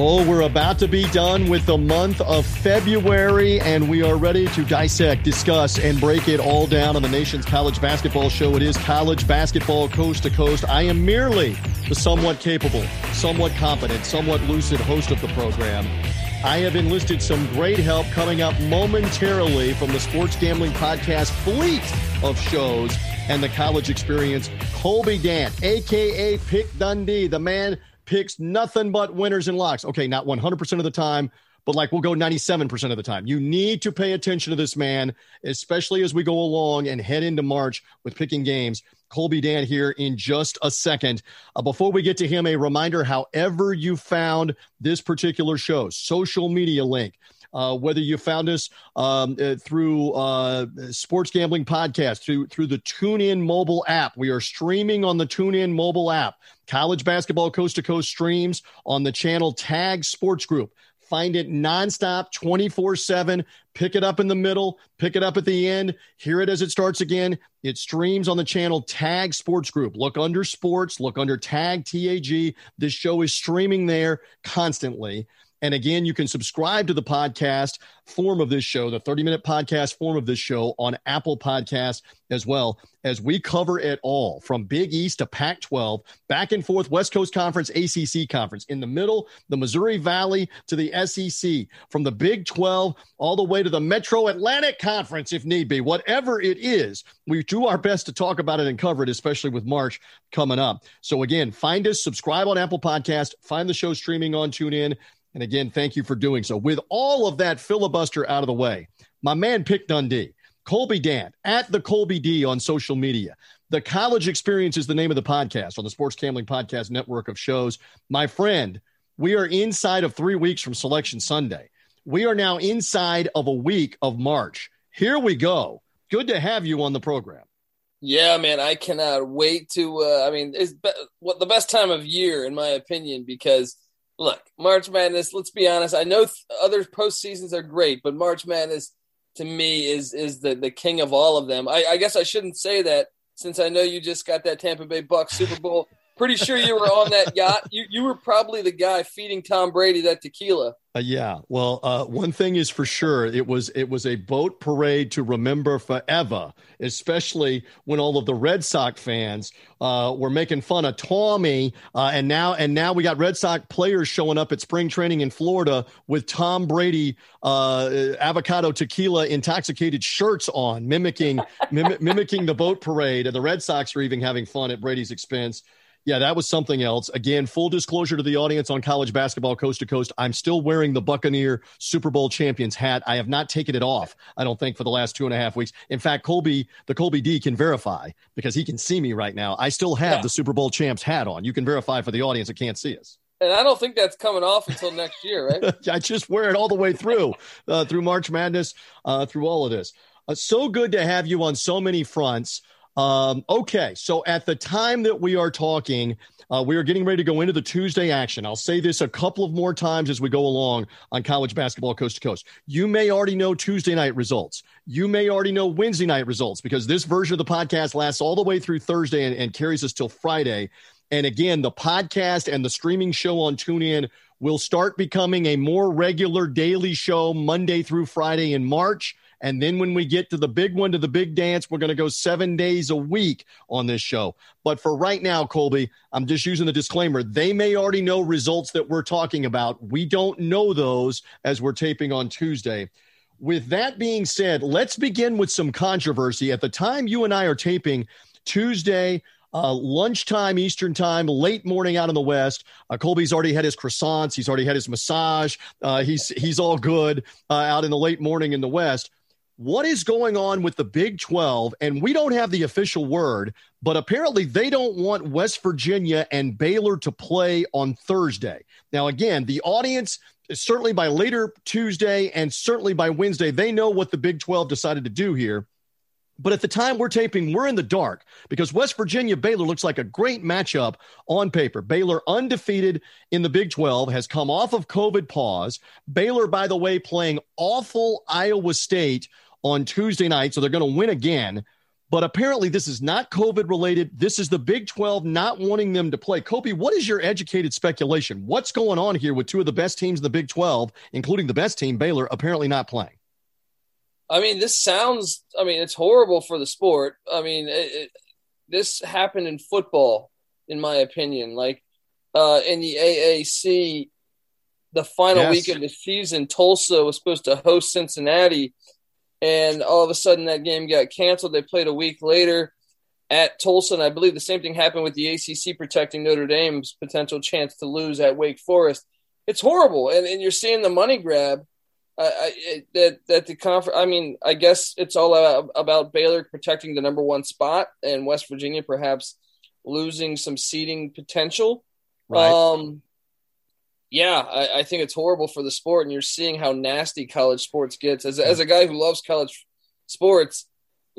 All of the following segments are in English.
Oh, we're about to be done with the month of February, and we are ready to dissect, discuss, and break it all down on the nation's college basketball show. It is college basketball coast to coast. I am merely the somewhat capable, somewhat competent, somewhat lucid host of the program. I have enlisted some great help coming up momentarily from the Sports Gambling Podcast fleet of shows and the college experience. Colby Dant, aka Pick Dundee, the man picks nothing but winners and locks. Okay, not 100% of the time, but like we'll go 97% of the time. You need to pay attention to this man, especially as we go along and head into March with picking games. Colby Dan here in just a second. Uh, before we get to him, a reminder however you found this particular show, social media link. Uh, whether you found us um, uh, through uh, Sports Gambling Podcast, through through the TuneIn mobile app, we are streaming on the TuneIn mobile app. College basketball coast to coast streams on the channel Tag Sports Group. Find it nonstop, 24 7. Pick it up in the middle, pick it up at the end, hear it as it starts again. It streams on the channel Tag Sports Group. Look under sports, look under Tag TAG. This show is streaming there constantly. And again, you can subscribe to the podcast form of this show, the 30 minute podcast form of this show on Apple Podcasts as well as we cover it all from Big East to Pac 12, back and forth, West Coast Conference, ACC Conference. In the middle, the Missouri Valley to the SEC, from the Big 12 all the way to the Metro Atlantic Conference, if need be. Whatever it is, we do our best to talk about it and cover it, especially with March coming up. So, again, find us, subscribe on Apple Podcast, find the show streaming on TuneIn. And again, thank you for doing so. With all of that filibuster out of the way, my man Pick Dundee, Colby Dant at the Colby D on social media. The College Experience is the name of the podcast on the Sports Gambling Podcast network of shows. My friend, we are inside of three weeks from Selection Sunday. We are now inside of a week of March. Here we go. Good to have you on the program. Yeah, man, I cannot wait to. Uh, I mean, it's be- what the best time of year, in my opinion, because – look, March Madness. Let's be honest. I know th- other postseasons are great, but March Madness to me is is the the king of all of them. I, I guess I shouldn't say that since I know you just got that Tampa Bay Bucks Super Bowl. Pretty sure you were on that yacht. You you were probably the guy feeding Tom Brady that tequila. Uh, yeah. Well, uh, one thing is for sure, it was it was a boat parade to remember forever, especially when all of the Red Sox fans uh, were making fun of Tommy, uh, and now and now we got Red Sox players showing up at spring training in Florida with Tom Brady uh, avocado tequila intoxicated shirts on, mimicking mim- mimicking the boat parade, and the Red Sox are even having fun at Brady's expense yeah, that was something else. Again, full disclosure to the audience on college basketball coast to coast. I'm still wearing the Buccaneer Super Bowl champions hat. I have not taken it off, I don't think, for the last two and a half weeks. In fact, Colby, the Colby D can verify because he can see me right now. I still have yeah. the Super Bowl champs hat on. You can verify for the audience that can't see us. And I don't think that's coming off until next year, right? I just wear it all the way through, uh, through March Madness, uh, through all of this. Uh, so good to have you on so many fronts. Um, okay, so at the time that we are talking, uh, we are getting ready to go into the Tuesday action. I'll say this a couple of more times as we go along on college basketball coast to coast. You may already know Tuesday night results. You may already know Wednesday night results because this version of the podcast lasts all the way through Thursday and, and carries us till Friday. And again, the podcast and the streaming show on TuneIn will start becoming a more regular daily show Monday through Friday in March. And then when we get to the big one, to the big dance, we're going to go seven days a week on this show. But for right now, Colby, I'm just using the disclaimer. They may already know results that we're talking about. We don't know those as we're taping on Tuesday. With that being said, let's begin with some controversy. At the time you and I are taping Tuesday, uh, lunchtime Eastern time, late morning out in the West. Uh, Colby's already had his croissants. He's already had his massage. Uh, he's he's all good uh, out in the late morning in the West what is going on with the Big 12? And we don't have the official word, but apparently they don't want West Virginia and Baylor to play on Thursday. Now, again, the audience, certainly by later Tuesday and certainly by Wednesday, they know what the Big 12 decided to do here. But at the time we're taping, we're in the dark because West Virginia Baylor looks like a great matchup on paper. Baylor undefeated in the Big 12 has come off of COVID pause. Baylor, by the way, playing awful Iowa State on Tuesday night, so they're going to win again. But apparently, this is not COVID related. This is the Big 12 not wanting them to play. Colby, what is your educated speculation? What's going on here with two of the best teams in the Big 12, including the best team, Baylor, apparently not playing? I mean, this sounds, I mean, it's horrible for the sport. I mean, it, it, this happened in football, in my opinion. Like uh, in the AAC, the final yes. week of the season, Tulsa was supposed to host Cincinnati and all of a sudden that game got canceled. They played a week later at Tulsa, and I believe the same thing happened with the ACC protecting Notre Dame's potential chance to lose at Wake Forest. It's horrible, and, and you're seeing the money grab. Uh, I, that that the conference. I mean, I guess it's all about, about Baylor protecting the number one spot, and West Virginia perhaps losing some seeding potential. Right. Um, yeah, I, I, think it's horrible for the sport, and you're seeing how nasty college sports gets. As, as a guy who loves college sports,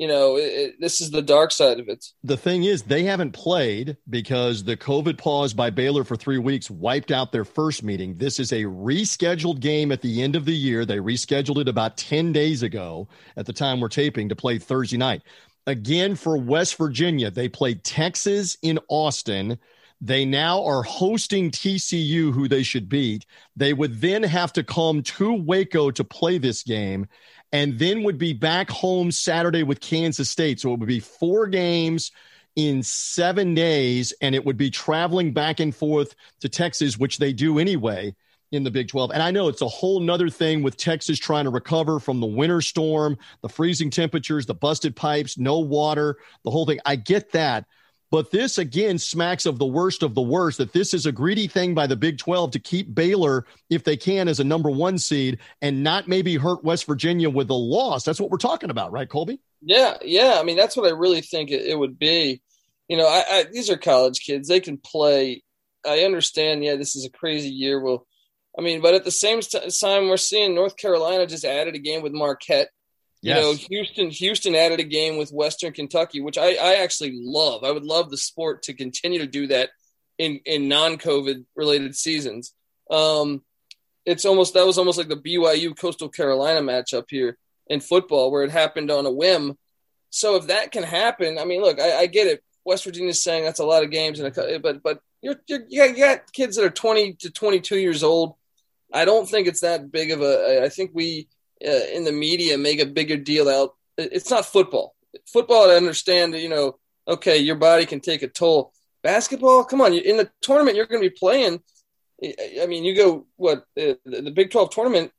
you know, it, it, this is the dark side of it. The thing is, they haven't played because the COVID pause by Baylor for three weeks wiped out their first meeting. This is a rescheduled game at the end of the year. They rescheduled it about 10 days ago at the time we're taping to play Thursday night. Again, for West Virginia, they played Texas in Austin. They now are hosting TCU, who they should beat. They would then have to come to Waco to play this game and then would be back home Saturday with Kansas State. So it would be four games in seven days, and it would be traveling back and forth to Texas, which they do anyway in the Big 12. And I know it's a whole nother thing with Texas trying to recover from the winter storm, the freezing temperatures, the busted pipes, no water, the whole thing. I get that. But this again smacks of the worst of the worst that this is a greedy thing by the Big 12 to keep Baylor, if they can, as a number one seed and not maybe hurt West Virginia with a loss. That's what we're talking about, right, Colby? Yeah, yeah. I mean, that's what I really think it, it would be. You know, I, I, these are college kids. They can play. I understand, yeah, this is a crazy year. Well, I mean, but at the same time, we're seeing North Carolina just added a game with Marquette you yes. know, Houston Houston added a game with Western Kentucky, which I, I actually love. I would love the sport to continue to do that in in non-COVID related seasons. Um, it's almost that was almost like the BYU Coastal Carolina matchup here in football, where it happened on a whim. So if that can happen, I mean, look, I, I get it. West Virginia's saying that's a lot of games, and but but you're, you're you got kids that are 20 to 22 years old. I don't think it's that big of a. I think we uh, in the media make a bigger deal out. It's not football. Football, I understand that you know. Okay, your body can take a toll. Basketball, come on! In the tournament, you're going to be playing. I mean, you go what the Big Twelve tournament.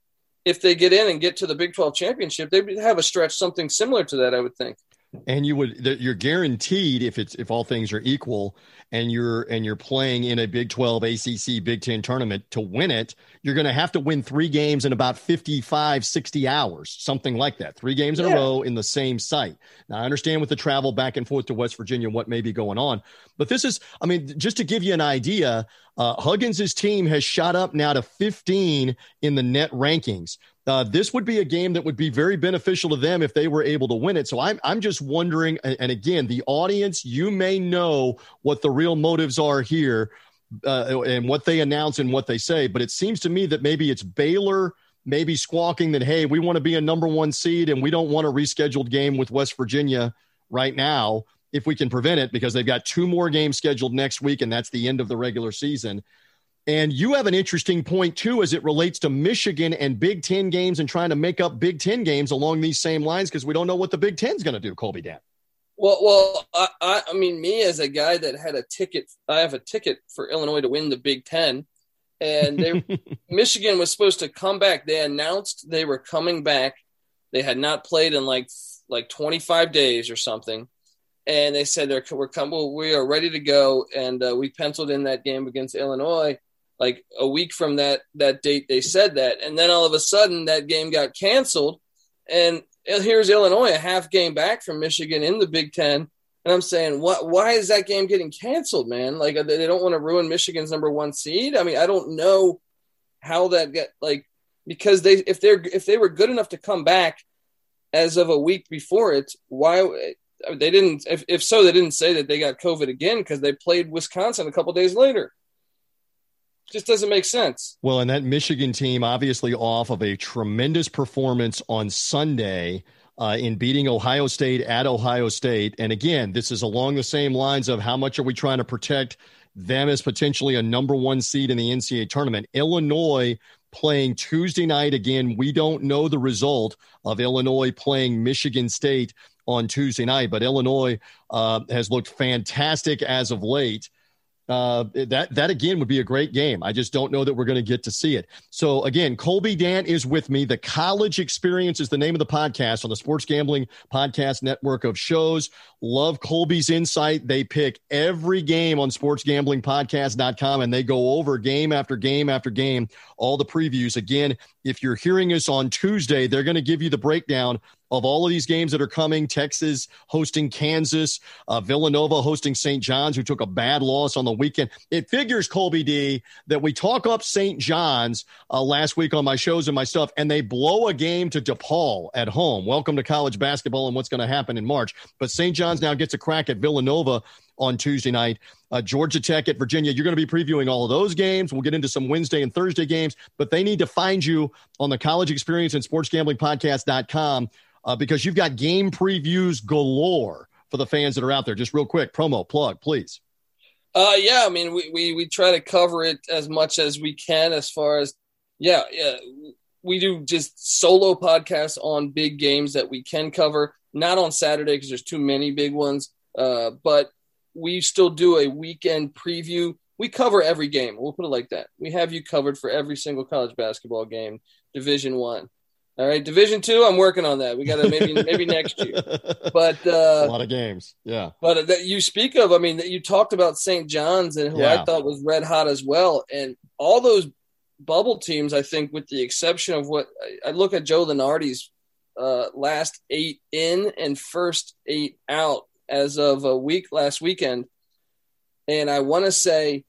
If they get in and get to the Big Twelve championship, they have a stretch something similar to that. I would think and you would you're guaranteed if it's if all things are equal and you're and you're playing in a Big 12 ACC Big 10 tournament to win it you're going to have to win 3 games in about 55 60 hours something like that. 3 games in yeah. a row in the same site. Now I understand with the travel back and forth to West Virginia what may be going on but this is I mean just to give you an idea uh, Huggins' team has shot up now to 15 in the net rankings uh, this would be a game that would be very beneficial to them if they were able to win it. So I'm I'm just wondering, and again, the audience, you may know what the real motives are here, uh, and what they announce and what they say. But it seems to me that maybe it's Baylor maybe squawking that hey, we want to be a number one seed and we don't want a rescheduled game with West Virginia right now if we can prevent it because they've got two more games scheduled next week and that's the end of the regular season. And you have an interesting point too as it relates to Michigan and Big Ten games and trying to make up Big Ten games along these same lines because we don't know what the Big Ten's going to do, Colby Dan. Well, well, I, I mean, me as a guy that had a ticket, I have a ticket for Illinois to win the Big Ten, and they, Michigan was supposed to come back. They announced they were coming back. They had not played in like like 25 days or something, and they said they're we're coming. We are ready to go, and uh, we penciled in that game against Illinois like a week from that that date they said that. And then all of a sudden that game got canceled. And here's illinois a half game back from michigan in the big ten. And i'm saying what why is that game getting canceled man? Like they don't want to ruin michigan's number one seed? I mean i don't know how that get like because they if they're if they were good enough to come back as of a week before it why they didn't if, if so they didn't say that they got covid again because they played wisconsin a couple days later just doesn't make sense. Well, and that Michigan team, obviously off of a tremendous performance on Sunday. uh, in beating Ohio State at Ohio State. And again, this is along the same lines of how much are we trying to protect them as potentially a number one seed in the NCAA tournament. Illinois playing Tuesday night again. We don't know the result of Illinois playing Michigan State on Tuesday night, but Illinois uh, has looked fantastic as of late uh, that that again would be a great game. I just don't know that we're going to get to see it. So again, Colby Dan is with me. The College Experience is the name of the podcast on the Sports Gambling Podcast Network of shows. Love Colby's insight. They pick every game on SportsGamblingPodcast.com and they go over game after game after game, all the previews. Again, if you're hearing us on Tuesday, they're going to give you the breakdown of all of these games that are coming. Texas hosting Kansas, uh, Villanova hosting St. John's, who took a bad loss on the weekend. It figures, Colby D, that we talk up St. John's uh, last week on my shows and my stuff, and they blow a game to DePaul at home. Welcome to college basketball and what's going to happen in March. But St. John's now gets a crack at Villanova on Tuesday night. Uh, Georgia Tech at Virginia. You're going to be previewing all of those games. We'll get into some Wednesday and Thursday games, but they need to find you on the college experience and sportsgamblingpodcast.com uh, because you've got game previews galore for the fans that are out there. Just real quick, promo plug, please. Uh, yeah, I mean, we, we, we try to cover it as much as we can as far as, yeah, yeah, we do just solo podcasts on big games that we can cover, not on Saturday because there's too many big ones. Uh, but we still do a weekend preview. We cover every game. We'll put it like that. We have you covered for every single college basketball game, Division One. All right, Division Two. I'm working on that. We got to maybe maybe next year. But uh, a lot of games, yeah. But that you speak of, I mean, that you talked about St. John's and who yeah. I thought was red hot as well, and all those bubble teams. I think, with the exception of what I look at Joe Lunardi's uh, last eight in and first eight out as of a week last weekend, and I want to say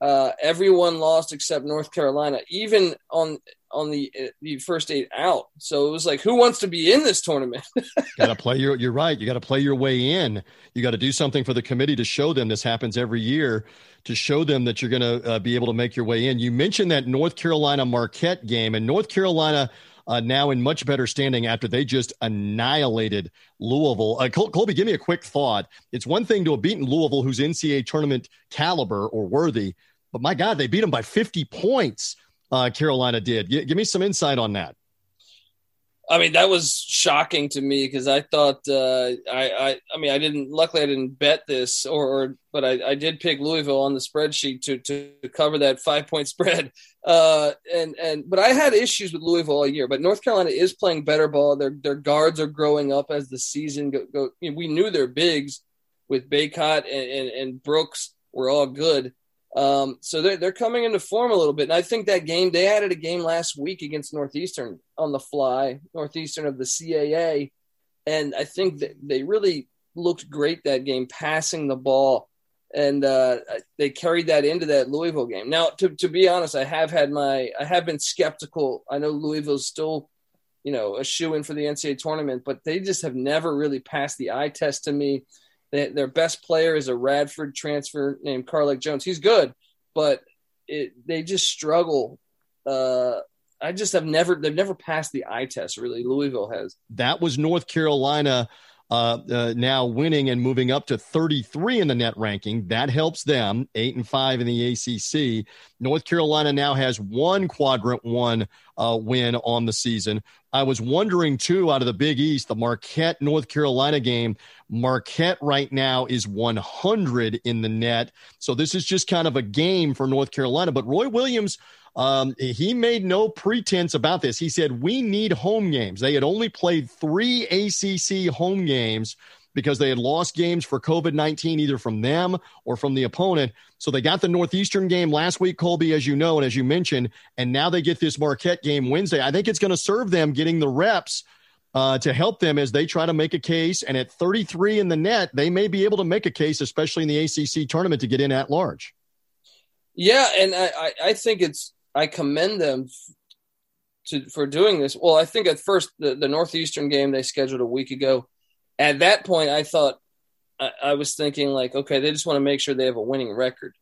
uh, everyone lost except North Carolina, even on on the the first eight out. So it was like, who wants to be in this tournament? got to play your. You're right. You got to play your way in. You got to do something for the committee to show them this happens every year to show them that you're going to uh, be able to make your way in. You mentioned that North Carolina Marquette game, and North Carolina. Uh, now in much better standing after they just annihilated Louisville. Uh, Col- Colby, give me a quick thought. It's one thing to have beaten Louisville, who's NCAA tournament caliber or worthy, but my God, they beat them by 50 points uh, Carolina did. G- give me some insight on that. I mean, that was shocking to me because I thought uh, I, I, I mean, I didn't. Luckily, I didn't bet this, or, or but I, I did pick Louisville on the spreadsheet to to cover that five point spread. Uh, and and but I had issues with Louisville all year. But North Carolina is playing better ball. Their their guards are growing up as the season go. go you know, we knew their bigs with Bacot and, and, and Brooks were all good. Um, so they're, they're coming into form a little bit. And I think that game, they added a game last week against Northeastern on the fly, Northeastern of the CAA. And I think that they really looked great that game, passing the ball. And uh, they carried that into that Louisville game. Now, to, to be honest, I have had my, I have been skeptical. I know Louisville's still, you know, a shoe in for the NCAA tournament, but they just have never really passed the eye test to me. Their best player is a Radford transfer named Carlik Jones. He's good, but it, they just struggle. Uh, I just have never they've never passed the eye test. Really, Louisville has. That was North Carolina. Uh, uh, now winning and moving up to 33 in the net ranking. That helps them, eight and five in the ACC. North Carolina now has one quadrant one uh, win on the season. I was wondering too, out of the Big East, the Marquette North Carolina game. Marquette right now is 100 in the net. So this is just kind of a game for North Carolina. But Roy Williams, um, he made no pretense about this. He said, We need home games. They had only played three ACC home games because they had lost games for COVID 19, either from them or from the opponent. So they got the Northeastern game last week, Colby, as you know, and as you mentioned, and now they get this Marquette game Wednesday. I think it's going to serve them getting the reps. Uh, to help them as they try to make a case. And at 33 in the net, they may be able to make a case, especially in the ACC tournament, to get in at large. Yeah, and I, I think it's I commend them to for doing this. Well, I think at first the, the Northeastern game they scheduled a week ago at that point, I thought I, I, was thinking like, okay, they just want to make sure they have a winning record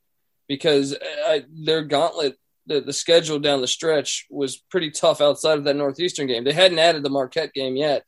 because I, their gauntlet, the, the schedule down the stretch was pretty tough outside of that Northeastern game. They hadn't added the Marquette game yet,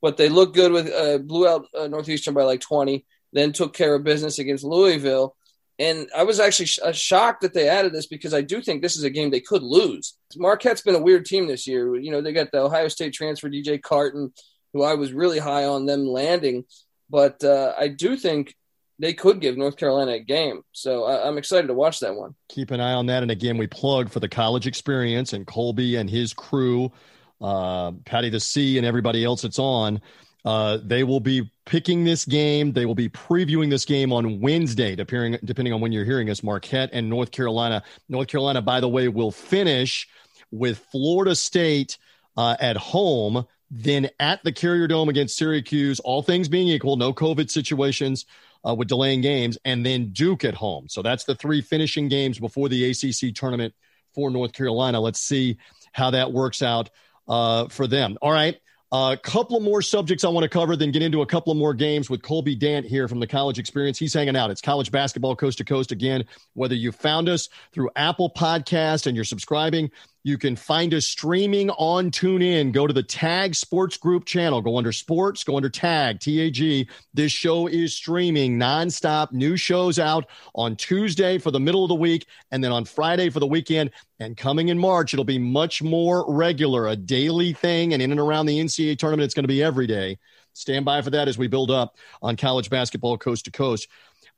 but they looked good with uh, blew out uh, Northeastern by like 20, then took care of business against Louisville. And I was actually sh- uh, shocked that they added this because I do think this is a game they could lose. Marquette's been a weird team this year. You know, they got the Ohio State transfer DJ Carton, who I was really high on them landing. But uh, I do think they could give North Carolina a game. So I, am excited to watch that one. Keep an eye on that. And again, we plug for the college experience and Colby and his crew, uh, Patty the C and everybody else that's on. Uh, they will be picking this game. They will be previewing this game on Wednesday, depending, depending on when you're hearing us. Marquette and North Carolina. North Carolina, by the way, will finish with Florida State uh, at home, then at the Carrier Dome against Syracuse. All things being equal, no COVID situations uh, with delaying games, and then Duke at home. So that's the three finishing games before the ACC tournament for North Carolina. Let's see how that works out uh, for them. All right. A uh, couple more subjects I want to cover, then get into a couple of more games with Colby Dant here from the college experience. He's hanging out. It's college basketball coast to coast again. Whether you found us through Apple Podcast and you're subscribing, you can find us streaming on TuneIn. Go to the Tag Sports Group channel. Go under Sports, go under Tag, T A G. This show is streaming nonstop. New shows out on Tuesday for the middle of the week and then on Friday for the weekend. And coming in March, it'll be much more regular, a daily thing. And in and around the NCAA tournament, it's going to be every day. Stand by for that as we build up on college basketball coast to coast.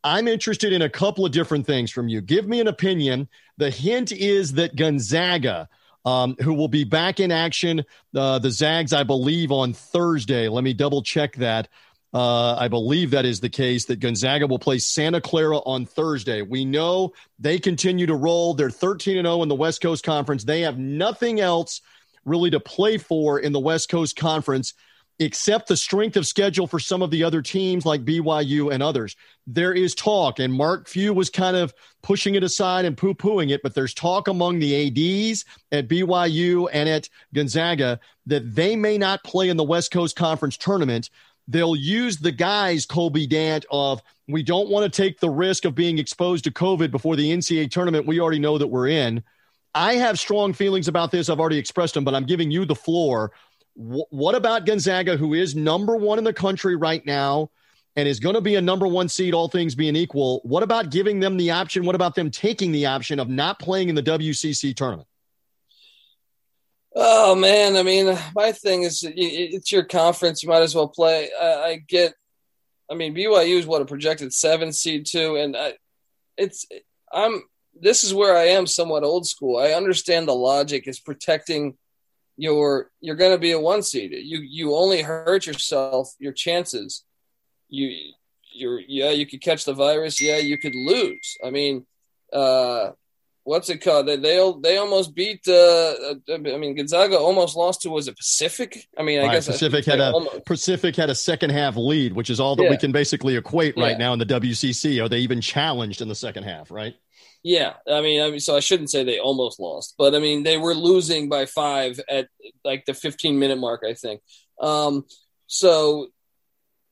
I'm interested in a couple of different things from you. Give me an opinion. The hint is that Gonzaga, um, who will be back in action, uh, the Zags, I believe, on Thursday. Let me double check that. Uh, I believe that is the case that Gonzaga will play Santa Clara on Thursday. We know they continue to roll. They're 13 and 0 in the West Coast Conference. They have nothing else really to play for in the West Coast Conference except the strength of schedule for some of the other teams like BYU and others. There is talk, and Mark Few was kind of pushing it aside and poo pooing it, but there's talk among the ADs at BYU and at Gonzaga that they may not play in the West Coast Conference tournament. They'll use the guys, Colby Dant, of we don't want to take the risk of being exposed to COVID before the NCAA tournament we already know that we're in. I have strong feelings about this. I've already expressed them, but I'm giving you the floor what about Gonzaga, who is number one in the country right now and is going to be a number one seed, all things being equal? What about giving them the option? What about them taking the option of not playing in the WCC tournament? Oh man, I mean, my thing is it's your conference. You might as well play. I, I get. I mean, BYU is what a projected seven seed too, and I, it's I'm. This is where I am somewhat old school. I understand the logic is protecting you're you're going to be a one seed. You you only hurt yourself your chances. You you're yeah you could catch the virus. Yeah, you could lose. I mean, uh, what's it called? They they, they almost beat. Uh, I mean, Gonzaga almost lost to was it Pacific? I mean, I right, guess Pacific had a almost. Pacific had a second half lead, which is all that yeah. we can basically equate right yeah. now in the WCC. Are they even challenged in the second half? Right. Yeah, I mean, I mean, so I shouldn't say they almost lost, but I mean they were losing by five at like the 15 minute mark, I think. Um, so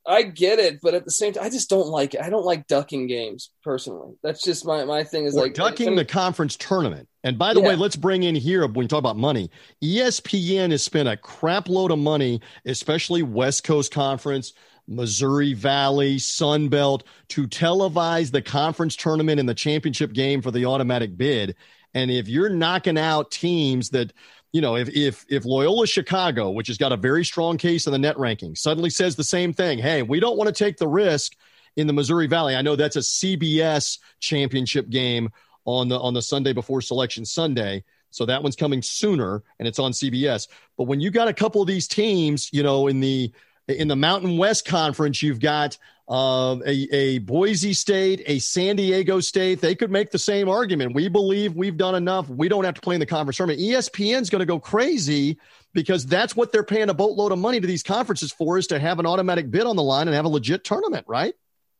I get it, but at the same time, I just don't like it. I don't like ducking games personally. That's just my my thing is like ducking the conference tournament. And by the yeah. way, let's bring in here when you talk about money. ESPN has spent a crap load of money, especially West Coast Conference Missouri Valley, Sun Belt to televise the conference tournament and the championship game for the automatic bid. And if you're knocking out teams that, you know, if if if Loyola Chicago, which has got a very strong case in the net ranking, suddenly says the same thing, hey, we don't want to take the risk in the Missouri Valley. I know that's a CBS championship game on the on the Sunday before Selection Sunday. So that one's coming sooner and it's on CBS. But when you got a couple of these teams, you know, in the in the Mountain West Conference, you've got uh, a, a Boise State, a San Diego State. They could make the same argument. We believe we've done enough. We don't have to play in the conference tournament. ESPN's going to go crazy because that's what they're paying a boatload of money to these conferences for is to have an automatic bid on the line and have a legit tournament, right?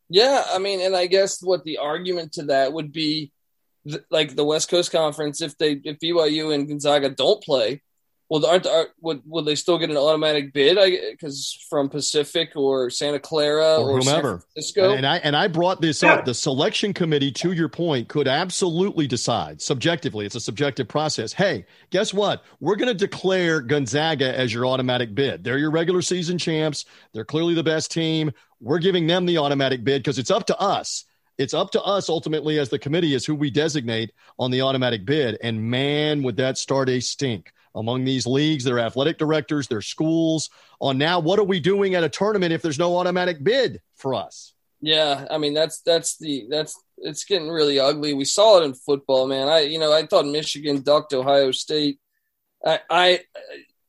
Yeah, I mean, and I guess what the argument to that would be, like the West Coast Conference, if they if BYU and Gonzaga don't play, well, aren't are, would will they still get an automatic bid? Because from Pacific or Santa Clara or, or whomever, San Francisco. And I and I brought this up. The selection committee, to your point, could absolutely decide subjectively. It's a subjective process. Hey, guess what? We're going to declare Gonzaga as your automatic bid. They're your regular season champs. They're clearly the best team. We're giving them the automatic bid because it's up to us. It's up to us ultimately as the committee is who we designate on the automatic bid. And man, would that start a stink among these leagues, their athletic directors, their schools on now what are we doing at a tournament if there's no automatic bid for us? Yeah, I mean that's that's the that's it's getting really ugly. We saw it in football, man. I you know I thought Michigan ducked Ohio State. I, I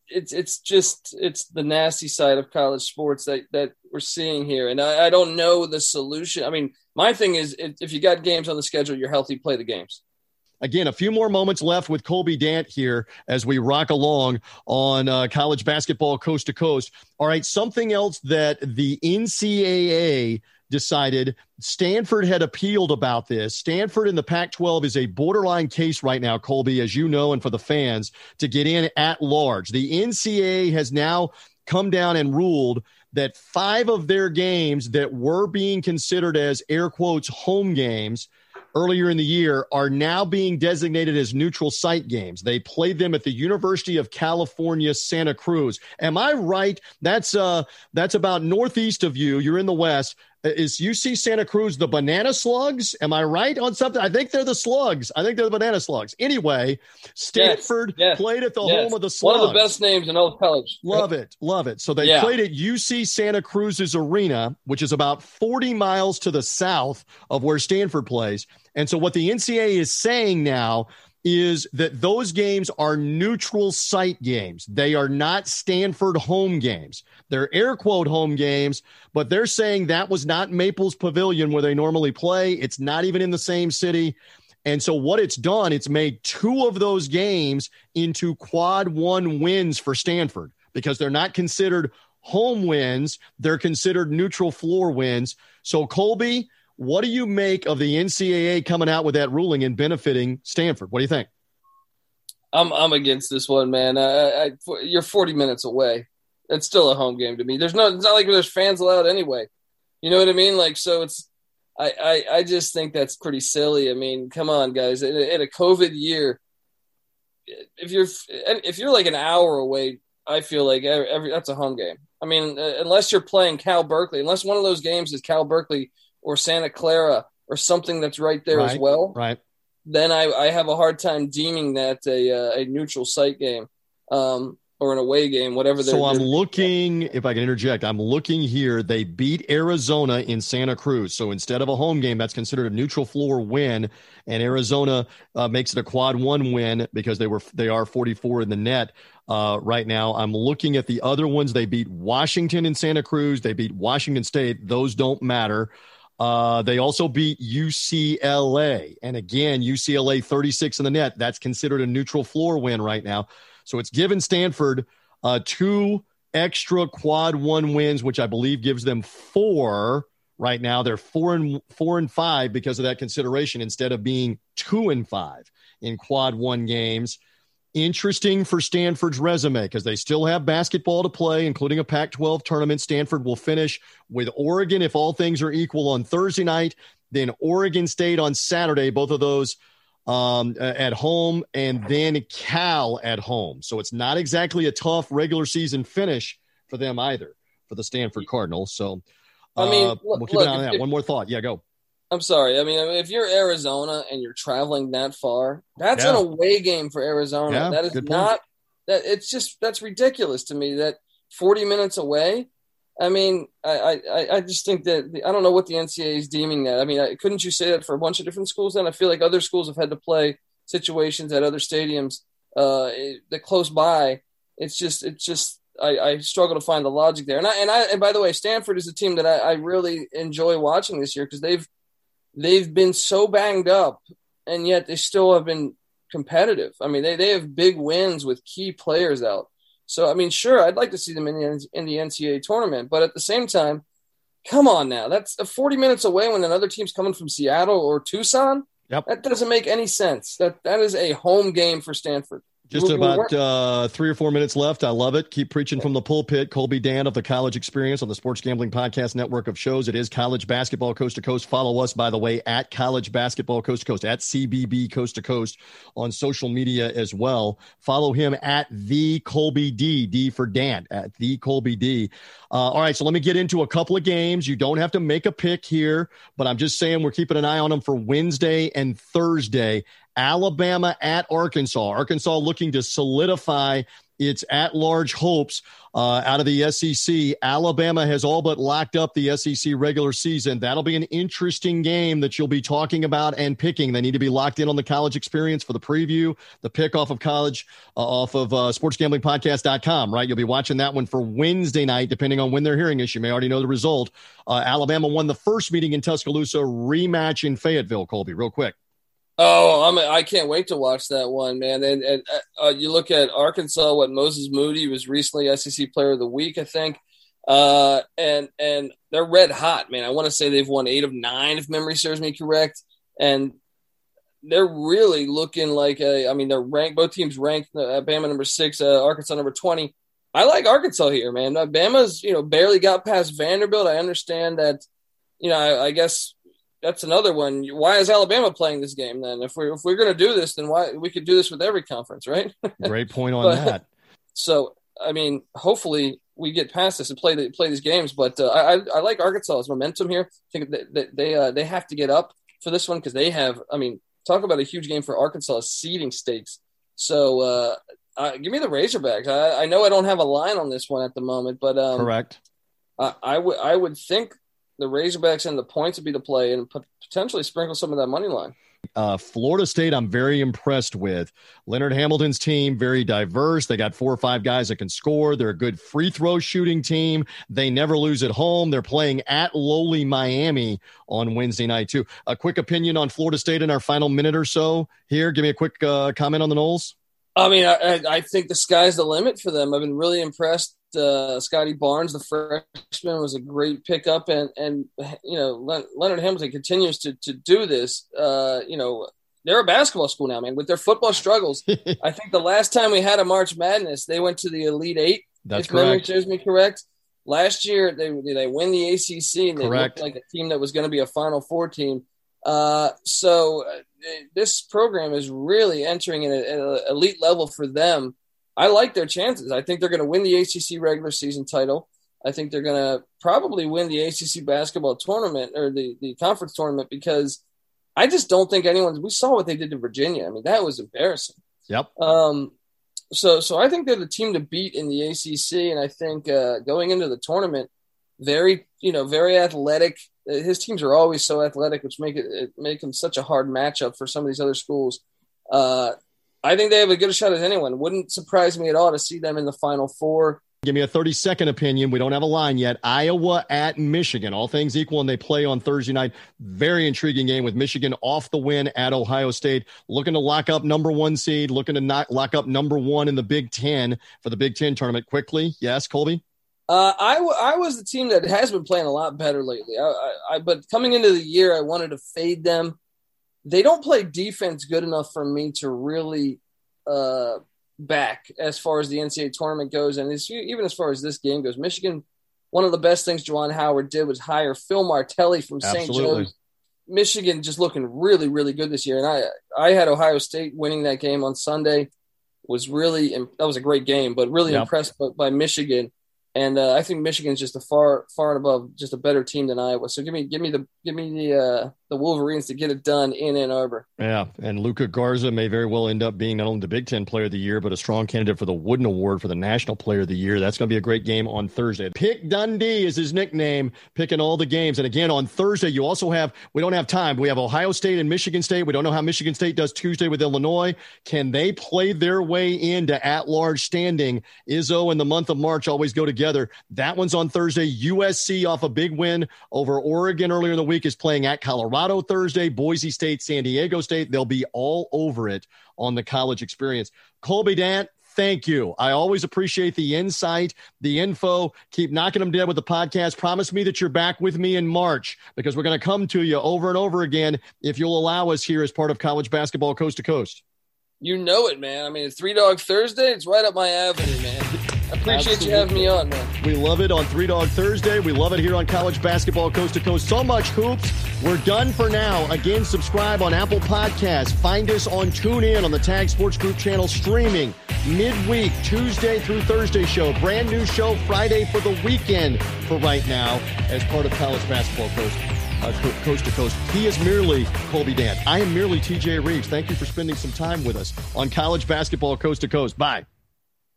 it's it's just it's the nasty side of college sports that that we're seeing here, and I, I don't know the solution. I mean, my thing is if you got games on the schedule, you're healthy, play the games. Again, a few more moments left with Colby Dant here as we rock along on uh, college basketball coast to coast. All right, something else that the NCAA decided Stanford had appealed about this. Stanford in the Pac 12 is a borderline case right now, Colby, as you know, and for the fans to get in at large. The NCAA has now come down and ruled that five of their games that were being considered as air quotes home games earlier in the year are now being designated as neutral site games. They played them at the University of California, Santa Cruz. Am I right? That's uh that's about northeast of you. You're in the west. Is UC Santa Cruz the banana slugs? Am I right on something? I think they're the slugs. I think they're the banana slugs. Anyway, Stanford yes, yes, played at the yes. home of the slugs. One of the best names in all college. Love it. Love it. So they yeah. played at UC Santa Cruz's arena, which is about 40 miles to the south of where Stanford plays. And so what the NCAA is saying now is that those games are neutral site games. They are not Stanford home games. They're air quote home games, but they're saying that was not Maples Pavilion where they normally play. It's not even in the same city. And so what it's done, it's made two of those games into quad one wins for Stanford because they're not considered home wins. They're considered neutral floor wins. So Colby, what do you make of the NCAA coming out with that ruling and benefiting Stanford? What do you think? I'm I'm against this one, man. I, I, you're 40 minutes away. It's still a home game to me. There's no. It's not like there's fans allowed anyway. You know what I mean? Like so, it's. I I, I just think that's pretty silly. I mean, come on, guys. In a, in a COVID year, if you're if you're like an hour away, I feel like every, every that's a home game. I mean, uh, unless you're playing Cal Berkeley, unless one of those games is Cal Berkeley or Santa Clara or something that's right there right, as well, right? Then I, I have a hard time deeming that a uh, a neutral site game. Um, or an away game, whatever. So I'm looking, if I can interject, I'm looking here. They beat Arizona in Santa Cruz. So instead of a home game, that's considered a neutral floor win, and Arizona uh, makes it a quad one win because they were they are 44 in the net uh, right now. I'm looking at the other ones. They beat Washington in Santa Cruz. They beat Washington State. Those don't matter. Uh, they also beat UCLA. And again, UCLA 36 in the net. That's considered a neutral floor win right now. So it's given Stanford uh, two extra quad one wins, which I believe gives them four right now. They're four and four and five because of that consideration instead of being two and five in quad one games interesting for Stanford's resume because they still have basketball to play, including a Pac 12 tournament. Stanford will finish with Oregon if all things are equal on Thursday night, then Oregon State on Saturday, both of those um, at home, and then Cal at home. So it's not exactly a tough regular season finish for them either, for the Stanford Cardinals. So uh, I mean, uh, we'll keep look, an eye on that. One more thought. Yeah, go. I'm sorry. I mean, if you're Arizona and you're traveling that far, that's yeah. an away game for Arizona. Yeah, that is not that. It's just that's ridiculous to me. That 40 minutes away. I mean, I, I, I just think that the, I don't know what the NCAA is deeming that. I mean, I, couldn't you say that for a bunch of different schools? Then I feel like other schools have had to play situations at other stadiums uh, that close by. It's just, it's just, I, I, struggle to find the logic there. And I, and I, and by the way, Stanford is a team that I, I really enjoy watching this year because they've they've been so banged up, and yet they still have been competitive. I mean, they, they have big wins with key players out. So, I mean, sure, I'd like to see them in the, in the NCAA tournament, but at the same time, come on now. That's 40 minutes away when another team's coming from Seattle or Tucson. Yep. That doesn't make any sense. That That is a home game for Stanford. Just about uh, three or four minutes left. I love it. Keep preaching from the pulpit. Colby Dan of the College Experience on the Sports Gambling Podcast Network of shows. It is college basketball coast to coast. Follow us, by the way, at college basketball coast to coast, at CBB coast to coast on social media as well. Follow him at the Colby D, D for Dan, at the Colby D. Uh, all right, so let me get into a couple of games. You don't have to make a pick here, but I'm just saying we're keeping an eye on them for Wednesday and Thursday. Alabama at Arkansas. Arkansas looking to solidify its at large hopes uh, out of the SEC. Alabama has all but locked up the SEC regular season. That'll be an interesting game that you'll be talking about and picking. They need to be locked in on the college experience for the preview, the pick off of college, uh, off of uh, sportsgamblingpodcast.com, right? You'll be watching that one for Wednesday night, depending on when they're hearing this. You may already know the result. Uh, Alabama won the first meeting in Tuscaloosa, rematch in Fayetteville, Colby, real quick. Oh, I'm I can't wait to watch that one, man. And and uh, you look at Arkansas. What Moses Moody was recently SEC Player of the Week, I think. Uh, and and they're red hot, man. I want to say they've won eight of nine, if memory serves me correct. And they're really looking like a. I mean, they're ranked. Both teams ranked. Uh, Bama number six, uh, Arkansas number twenty. I like Arkansas here, man. Uh, Bama's you know barely got past Vanderbilt. I understand that. You know, I, I guess that's another one. Why is Alabama playing this game then? If we're if we're going to do this, then why we could do this with every conference, right? Great point on but, that. So, I mean, hopefully we get past this and play the, play these games. But uh, I I like Arkansas's momentum here. I think that they they, uh, they have to get up for this one because they have. I mean, talk about a huge game for Arkansas seeding stakes. So. Uh, uh, give me the Razorbacks. I, I know I don't have a line on this one at the moment, but um, correct. I, I would I would think the Razorbacks and the points would be the play and potentially sprinkle some of that money line. Uh, Florida State, I'm very impressed with. Leonard Hamilton's team, very diverse. They got four or five guys that can score. They're a good free throw shooting team. They never lose at home. They're playing at lowly Miami on Wednesday night, too. A quick opinion on Florida State in our final minute or so here. Give me a quick uh, comment on the Noles. I mean, I, I think the sky's the limit for them. I've been really impressed uh, Scottie Barnes, the freshman, was a great pickup, and and you know Le- Leonard Hamilton continues to to do this. Uh, you know, they're a basketball school now, man. With their football struggles, I think the last time we had a March Madness, they went to the Elite Eight. That's if correct. memory serves me correct. Last year, they they win the ACC, and they correct. looked like a team that was going to be a Final Four team. Uh, so uh, this program is really entering at an elite level for them I like their chances. I think they're going to win the ACC regular season title. I think they're going to probably win the ACC basketball tournament or the, the conference tournament because I just don't think anyone's. We saw what they did to Virginia. I mean, that was embarrassing. Yep. Um. So, so I think they're the team to beat in the ACC, and I think uh, going into the tournament, very, you know, very athletic. His teams are always so athletic, which make it, it make them such a hard matchup for some of these other schools. Uh, I think they have a good shot as anyone. Wouldn't surprise me at all to see them in the Final Four. Give me a 30 second opinion. We don't have a line yet. Iowa at Michigan. All things equal, and they play on Thursday night. Very intriguing game with Michigan off the win at Ohio State. Looking to lock up number one seed, looking to not lock up number one in the Big Ten for the Big Ten tournament quickly. Yes, Colby? Uh, I, w- I was the team that has been playing a lot better lately. I, I, I, but coming into the year, I wanted to fade them they don't play defense good enough for me to really uh, back as far as the NCAA tournament goes, and even as far as this game goes. Michigan, one of the best things Juwan Howard did was hire Phil Martelli from St. Joe's. Michigan just looking really, really good this year, and I I had Ohio State winning that game on Sunday. Was really that was a great game, but really yep. impressed by, by Michigan. And uh, I think Michigan's just a far, far and above, just a better team than Iowa. So give me, give me the, give me the, uh, the Wolverines to get it done in Ann Arbor. Yeah, and Luka Garza may very well end up being not only the Big Ten Player of the Year, but a strong candidate for the Wooden Award for the National Player of the Year. That's going to be a great game on Thursday. Pick Dundee is his nickname, picking all the games. And again, on Thursday, you also have, we don't have time. We have Ohio State and Michigan State. We don't know how Michigan State does Tuesday with Illinois. Can they play their way into at large standing? Izzo in the month of March always go together. That one's on Thursday. USC off a big win over Oregon earlier in the week is playing at Colorado Thursday. Boise State, San Diego State. They'll be all over it on the college experience. Colby Dant, thank you. I always appreciate the insight, the info. Keep knocking them dead with the podcast. Promise me that you're back with me in March because we're going to come to you over and over again if you'll allow us here as part of college basketball coast to coast. You know it, man. I mean, it's Three Dog Thursday. It's right up my avenue, man. Appreciate Absolutely. you having me on, man. We love it on Three Dog Thursday. We love it here on College Basketball Coast to Coast. So much hoops. We're done for now. Again, subscribe on Apple Podcasts. Find us on TuneIn on the Tag Sports Group channel streaming midweek, Tuesday through Thursday show. Brand new show Friday for the weekend for right now as part of College Basketball Coast uh, coast to coast. He is merely Colby Dan. I am merely TJ Reeves. Thank you for spending some time with us on college basketball coast to coast. Bye.